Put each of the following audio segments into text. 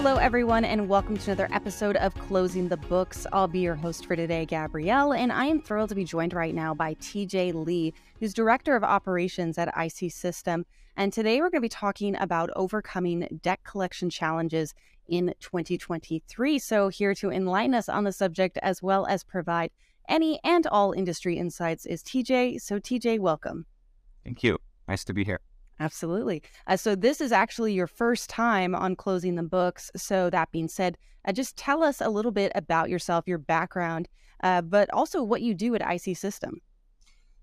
Hello, everyone, and welcome to another episode of Closing the Books. I'll be your host for today, Gabrielle, and I am thrilled to be joined right now by TJ Lee, who's Director of Operations at IC System. And today we're going to be talking about overcoming debt collection challenges in 2023. So, here to enlighten us on the subject as well as provide any and all industry insights is TJ. So, TJ, welcome. Thank you. Nice to be here. Absolutely. Uh, so, this is actually your first time on closing the books. So, that being said, uh, just tell us a little bit about yourself, your background, uh, but also what you do at IC System.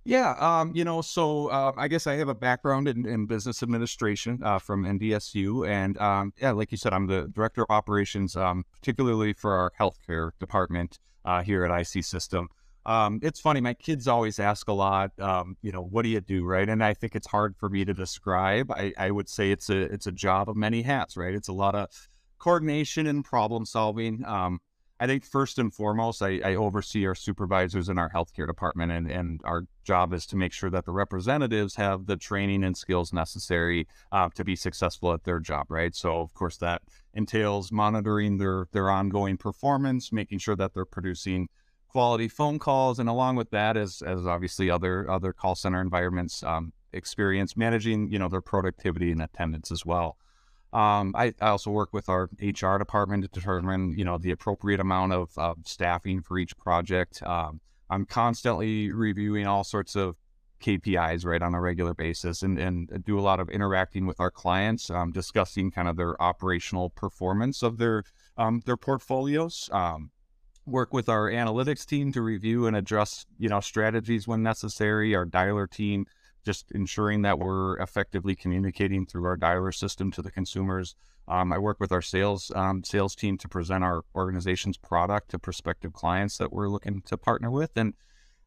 Yeah, um, you know, so uh, I guess I have a background in, in business administration uh, from NDSU, and um, yeah, like you said, I'm the director of operations, um, particularly for our healthcare department uh, here at IC System. Um, it's funny, my kids always ask a lot, um, you know, what do you do, right? And I think it's hard for me to describe. I, I would say it's a it's a job of many hats, right? It's a lot of coordination and problem solving. Um, I think first and foremost, I, I, oversee our supervisors in our healthcare department, and, and our job is to make sure that the representatives have the training and skills necessary uh, to be successful at their job, right? So, of course, that entails monitoring their their ongoing performance, making sure that they're producing quality phone calls, and along with that, as as obviously other other call center environments um, experience, managing you know their productivity and attendance as well. Um, I, I, also work with our HR department to determine, you know, the appropriate amount of uh, staffing for each project. Um, I'm constantly reviewing all sorts of KPIs, right, on a regular basis, and, and do a lot of interacting with our clients, um, discussing kind of their operational performance of their um, their portfolios. Um, work with our analytics team to review and adjust, you know, strategies when necessary. Our dialer team just ensuring that we're effectively communicating through our dialer system to the consumers. Um, I work with our sales um, sales team to present our organization's product to prospective clients that we're looking to partner with. And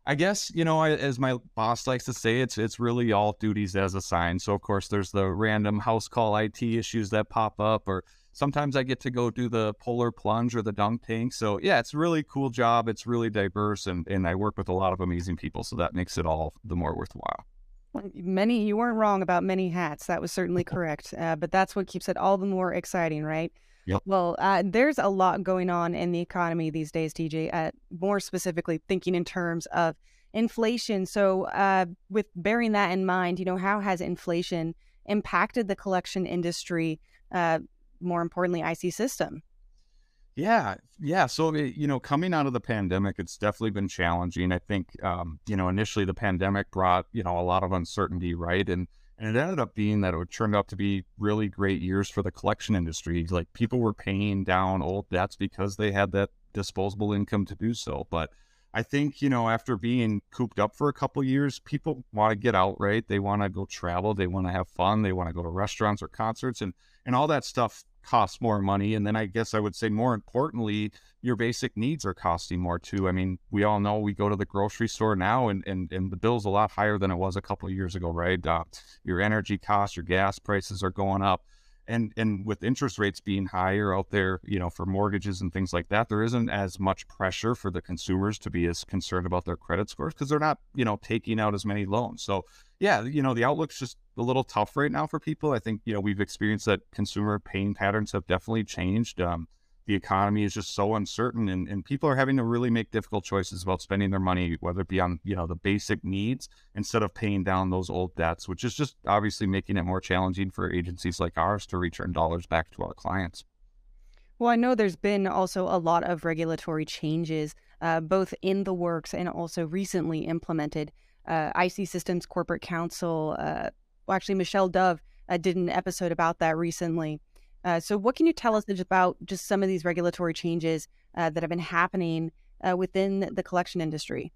I guess you know, I, as my boss likes to say, it's it's really all duties as assigned. So of course, there's the random house call IT issues that pop up, or sometimes I get to go do the polar plunge or the dunk tank. So yeah, it's a really cool job. It's really diverse, and and I work with a lot of amazing people, so that makes it all the more worthwhile. Many, you weren't wrong about many hats. That was certainly correct. Uh, but that's what keeps it all the more exciting, right? Yep. Well, uh, there's a lot going on in the economy these days, TJ. Uh, more specifically, thinking in terms of inflation. So, uh, with bearing that in mind, you know, how has inflation impacted the collection industry? Uh, more importantly, IC system. Yeah, yeah. So you know, coming out of the pandemic, it's definitely been challenging. I think um, you know initially the pandemic brought you know a lot of uncertainty, right? And and it ended up being that it turned out to be really great years for the collection industry. Like people were paying down old debts because they had that disposable income to do so. But I think you know after being cooped up for a couple years, people want to get out, right? They want to go travel, they want to have fun, they want to go to restaurants or concerts, and and all that stuff costs more money. And then I guess I would say more importantly, your basic needs are costing more too. I mean, we all know we go to the grocery store now and, and, and the bill's a lot higher than it was a couple of years ago, right? Uh, your energy costs, your gas prices are going up. And, and with interest rates being higher out there, you know, for mortgages and things like that, there isn't as much pressure for the consumers to be as concerned about their credit scores because they're not, you know, taking out as many loans. So yeah, you know, the outlook's just a little tough right now for people. I think, you know, we've experienced that consumer paying patterns have definitely changed. Um, the economy is just so uncertain and, and people are having to really make difficult choices about spending their money, whether it be on, you know, the basic needs instead of paying down those old debts, which is just obviously making it more challenging for agencies like ours to return dollars back to our clients. Well, I know there's been also a lot of regulatory changes, uh, both in the works and also recently implemented uh, IC Systems Corporate Counsel. Uh, well, actually, Michelle Dove uh, did an episode about that recently. Uh, so, what can you tell us about just some of these regulatory changes uh, that have been happening within the collection industry?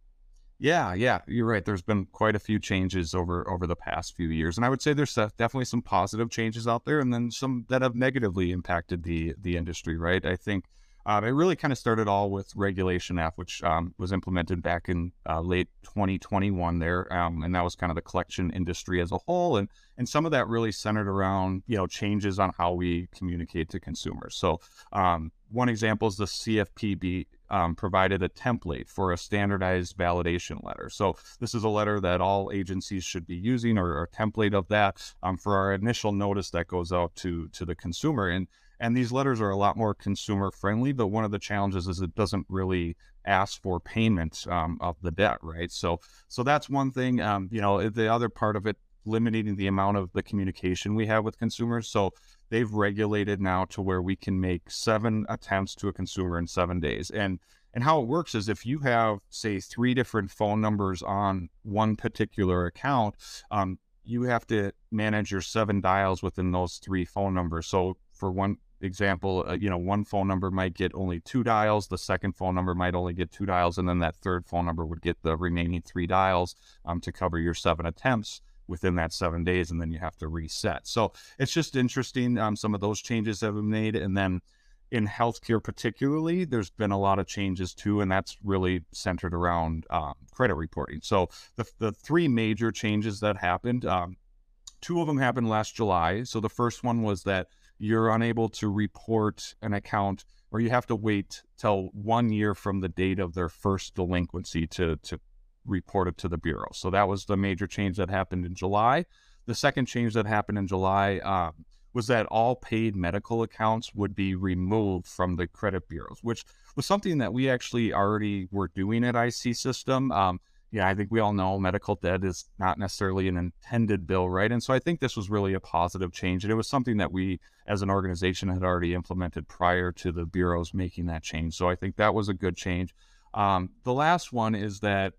Yeah, yeah, you're right. There's been quite a few changes over over the past few years, and I would say there's definitely some positive changes out there, and then some that have negatively impacted the the industry. Right, I think um, it really kind of started all with Regulation F, which um, was implemented back in uh, late 2021 there, um, and that was kind of the collection industry as a whole, and and some of that really centered around you know changes on how we communicate to consumers. So um, one example is the CFPB um, provided a template for a standardized validation letter. So this is a letter that all agencies should be using, or, or a template of that um, for our initial notice that goes out to to the consumer, and And these letters are a lot more consumer friendly, but one of the challenges is it doesn't really ask for payment um, of the debt, right? So, so that's one thing. Um, you know, the other part of it, limiting the amount of the communication we have with consumers. So they've regulated now to where we can make seven attempts to a consumer in seven days, and and how it works is if you have, say, three different phone numbers on one particular account, um, you have to manage your seven dials within those three phone numbers. So for one example, uh, you know, one phone number might get only two dials, the second phone number might only get two dials, and then that third phone number would get the remaining three dials um, to cover your seven attempts within that seven days, and then you have to reset. So it's just interesting. Um, some of those changes have been made, and then in healthcare particularly, there's been a lot of changes too, and that's really centered around um, credit reporting. So the the three major changes that happened, um, two of them happened last July. So the first one was that you're unable to report an account or you have to wait till one year from the date of their first delinquency to to report it to the bureau. So that was the major change that happened in July. The second change that happened in July um, was that all paid medical accounts would be removed from the credit bureaus, which was something that we actually already were doing at IC System. Um, yeah, I think we all know medical debt is not necessarily an intended bill, right? And so I think this was really a positive change. And it was something that we as an organization had already implemented prior to the bureaus making that change. So I think that was a good change. Um, the last one is that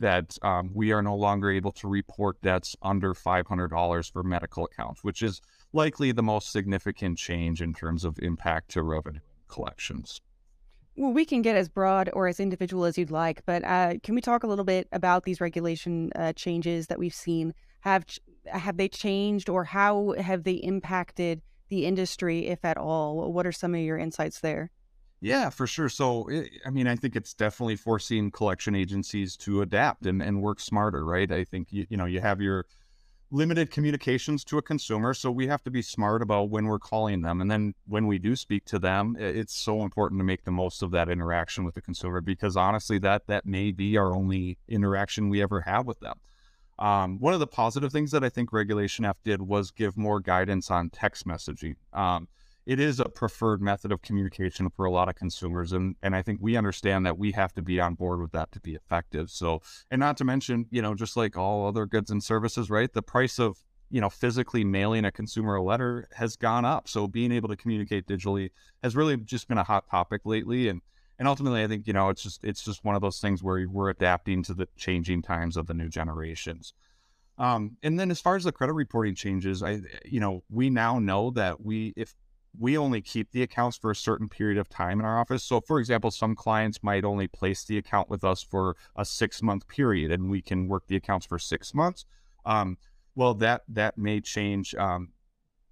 that um, we are no longer able to report debts under $500 for medical accounts, which is likely the most significant change in terms of impact to revenue collections. Well, we can get as broad or as individual as you'd like, but uh, can we talk a little bit about these regulation uh, changes that we've seen? Have have they changed, or how have they impacted the industry, if at all? What are some of your insights there? Yeah, for sure. So, it, I mean, I think it's definitely forcing collection agencies to adapt and, and work smarter, right? I think you, you know you have your limited communications to a consumer. So we have to be smart about when we're calling them. And then when we do speak to them, it's so important to make the most of that interaction with the consumer because honestly, that that may be our only interaction we ever have with them. Um, one of the positive things that I think Regulation F did was give more guidance on text messaging. Um, it is a preferred method of communication for a lot of consumers and and I think we understand that we have to be on board with that to be effective. So and not to mention you know just like all other goods and services right the price of you know physically mailing a consumer a letter has gone up. So being able to communicate digitally has really just been a hot topic lately and and ultimately I think you know it's just it's just one of those things where we're adapting to the changing times of the new generations. Um, and then as far as the credit reporting changes, I, you know, we now know that we, if we only keep the accounts for a certain period of time in our office. So, for example, some clients might only place the account with us for a six month period, and we can work the accounts for six months. Um, well, that that may change um,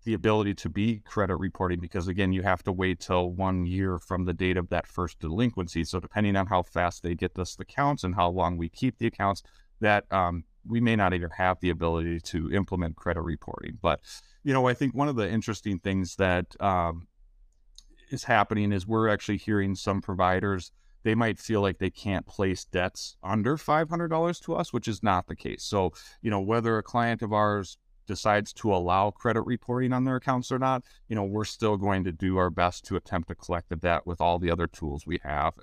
the ability to be credit reporting because again, you have to wait till one year from the date of that first delinquency. So, depending on how fast they get us the accounts and how long we keep the accounts, that um, we may not even have the ability to implement credit reporting, but you know, I think one of the interesting things that um, is happening is we're actually hearing some providers they might feel like they can't place debts under $500 to us, which is not the case. So, you know, whether a client of ours decides to allow credit reporting on their accounts or not, you know, we're still going to do our best to attempt to collect the debt with all the other tools we have.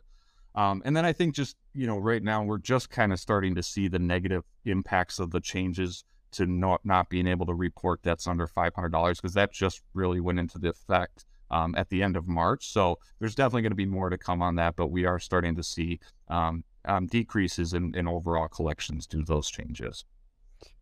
Um, and then I think just, you know, right now we're just kind of starting to see the negative impacts of the changes to not, not being able to report debts under $500 because that just really went into the effect um, at the end of March. So there's definitely going to be more to come on that, but we are starting to see um, um, decreases in, in overall collections due to those changes.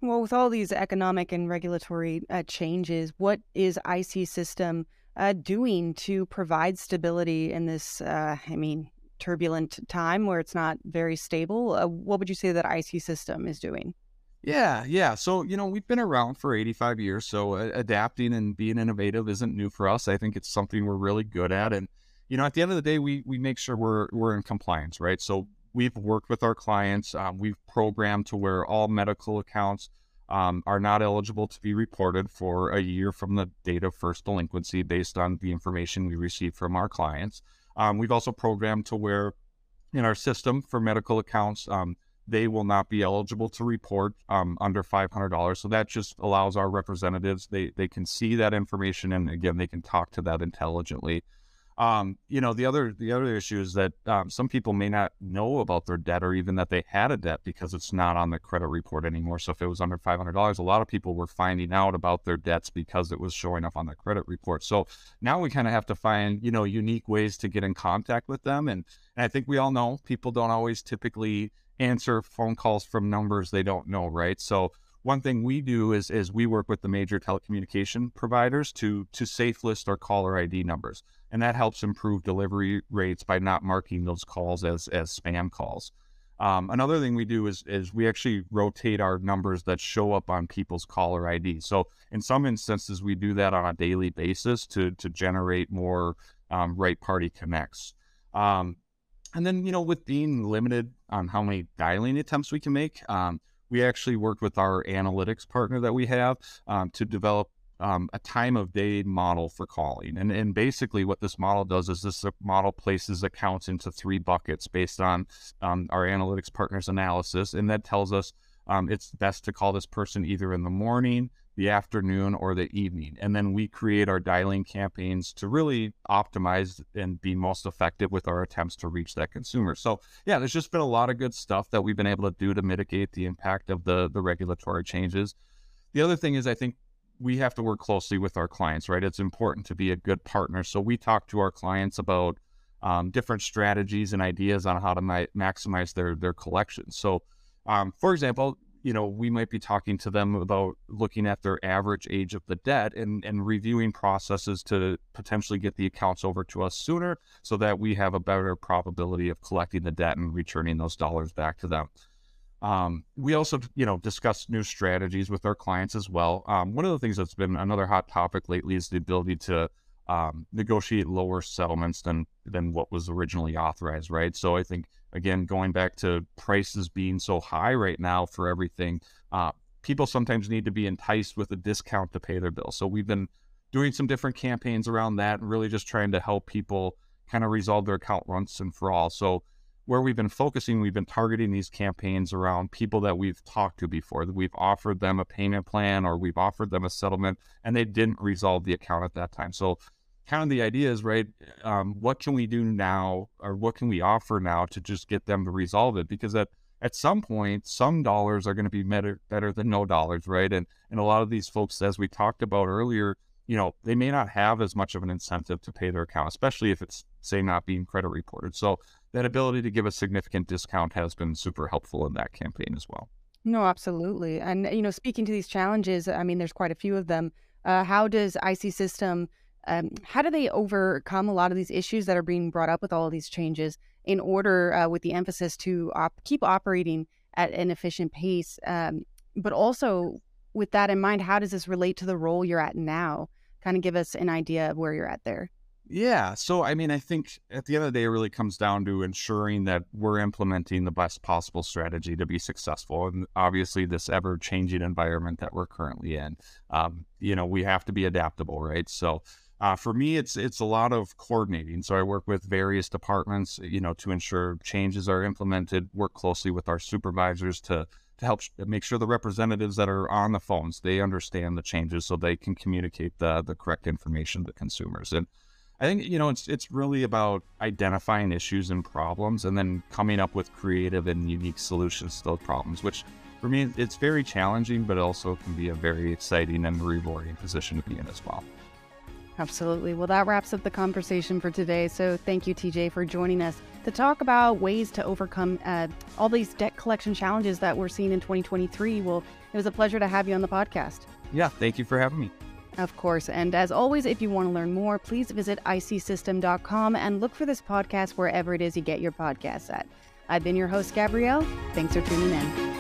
Well, with all these economic and regulatory uh, changes, what is IC System uh, doing to provide stability in this, uh, I mean, turbulent time where it's not very stable? Uh, what would you say that IC System is doing? Yeah, yeah. So, you know, we've been around for 85 years. So, uh, adapting and being innovative isn't new for us. I think it's something we're really good at. And, you know, at the end of the day, we, we make sure we're, we're in compliance, right? So, we've worked with our clients. Um, we've programmed to where all medical accounts um, are not eligible to be reported for a year from the date of first delinquency based on the information we receive from our clients. Um, we've also programmed to where in our system for medical accounts, um, they will not be eligible to report um, under $500. So that just allows our representatives, they, they can see that information and again, they can talk to that intelligently. Um, you know, the other the other issue is that um, some people may not know about their debt or even that they had a debt because it's not on the credit report anymore. So if it was under five hundred dollars, a lot of people were finding out about their debts because it was showing up on the credit report. So now we kind of have to find you know unique ways to get in contact with them, and, and I think we all know people don't always typically answer phone calls from numbers they don't know, right? So one thing we do is is we work with the major telecommunication providers to to safe list our caller ID numbers, and that helps improve delivery rates by not marking those calls as as spam calls. Um, another thing we do is is we actually rotate our numbers that show up on people's caller ID. So in some instances, we do that on a daily basis to to generate more um, right party connects. Um, and then you know, with being limited on how many dialing attempts we can make, um, we actually worked with our analytics partner that we have um, to develop um, a time of day model for calling. And, and basically, what this model does is this model places accounts into three buckets based on um, our analytics partner's analysis. And that tells us um, it's best to call this person either in the morning, the afternoon or the evening. And then we create our dialing campaigns to really optimize and be most effective with our attempts to reach that consumer. So yeah, there's just been a lot of good stuff that we've been able to do to mitigate the impact of the the regulatory changes. The other thing is I think we have to work closely with our clients, right? It's important to be a good partner. So we talk to our clients about um, different strategies and ideas on how to ma- maximize their their collections. So, um, for example, you know, we might be talking to them about looking at their average age of the debt and, and reviewing processes to potentially get the accounts over to us sooner so that we have a better probability of collecting the debt and returning those dollars back to them. Um, we also, you know, discuss new strategies with our clients as well. Um, one of the things that's been another hot topic lately is the ability to um, negotiate lower settlements than than what was originally authorized, right? So I think again, going back to prices being so high right now for everything, uh, people sometimes need to be enticed with a discount to pay their bill. So we've been doing some different campaigns around that and really just trying to help people kind of resolve their account once and for all. So where we've been focusing, we've been targeting these campaigns around people that we've talked to before, that we've offered them a payment plan or we've offered them a settlement and they didn't resolve the account at that time. So kind of the idea is, right, um, what can we do now or what can we offer now to just get them to resolve it? Because at, at some point, some dollars are going to be better, better than no dollars, right? And, and a lot of these folks, as we talked about earlier, you know, they may not have as much of an incentive to pay their account, especially if it's, say, not being credit reported. So that ability to give a significant discount has been super helpful in that campaign as well. No, absolutely. And, you know, speaking to these challenges, I mean, there's quite a few of them. Uh, how does IC System um, how do they overcome a lot of these issues that are being brought up with all of these changes in order, uh, with the emphasis to op- keep operating at an efficient pace? Um, but also, with that in mind, how does this relate to the role you're at now? Kind of give us an idea of where you're at there. Yeah. So, I mean, I think at the end of the day, it really comes down to ensuring that we're implementing the best possible strategy to be successful. And obviously, this ever changing environment that we're currently in, um, you know, we have to be adaptable, right? So, uh, for me, it's it's a lot of coordinating. So I work with various departments, you know, to ensure changes are implemented. Work closely with our supervisors to to help make sure the representatives that are on the phones they understand the changes so they can communicate the the correct information to consumers. And I think you know it's it's really about identifying issues and problems and then coming up with creative and unique solutions to those problems, which for me it's very challenging, but also can be a very exciting and rewarding position to be in as well. Absolutely. Well, that wraps up the conversation for today. So thank you, TJ, for joining us to talk about ways to overcome uh, all these debt collection challenges that we're seeing in 2023. Well, it was a pleasure to have you on the podcast. Yeah, thank you for having me. Of course. And as always, if you want to learn more, please visit icsystem.com and look for this podcast wherever it is you get your podcasts at. I've been your host, Gabrielle. Thanks for tuning in.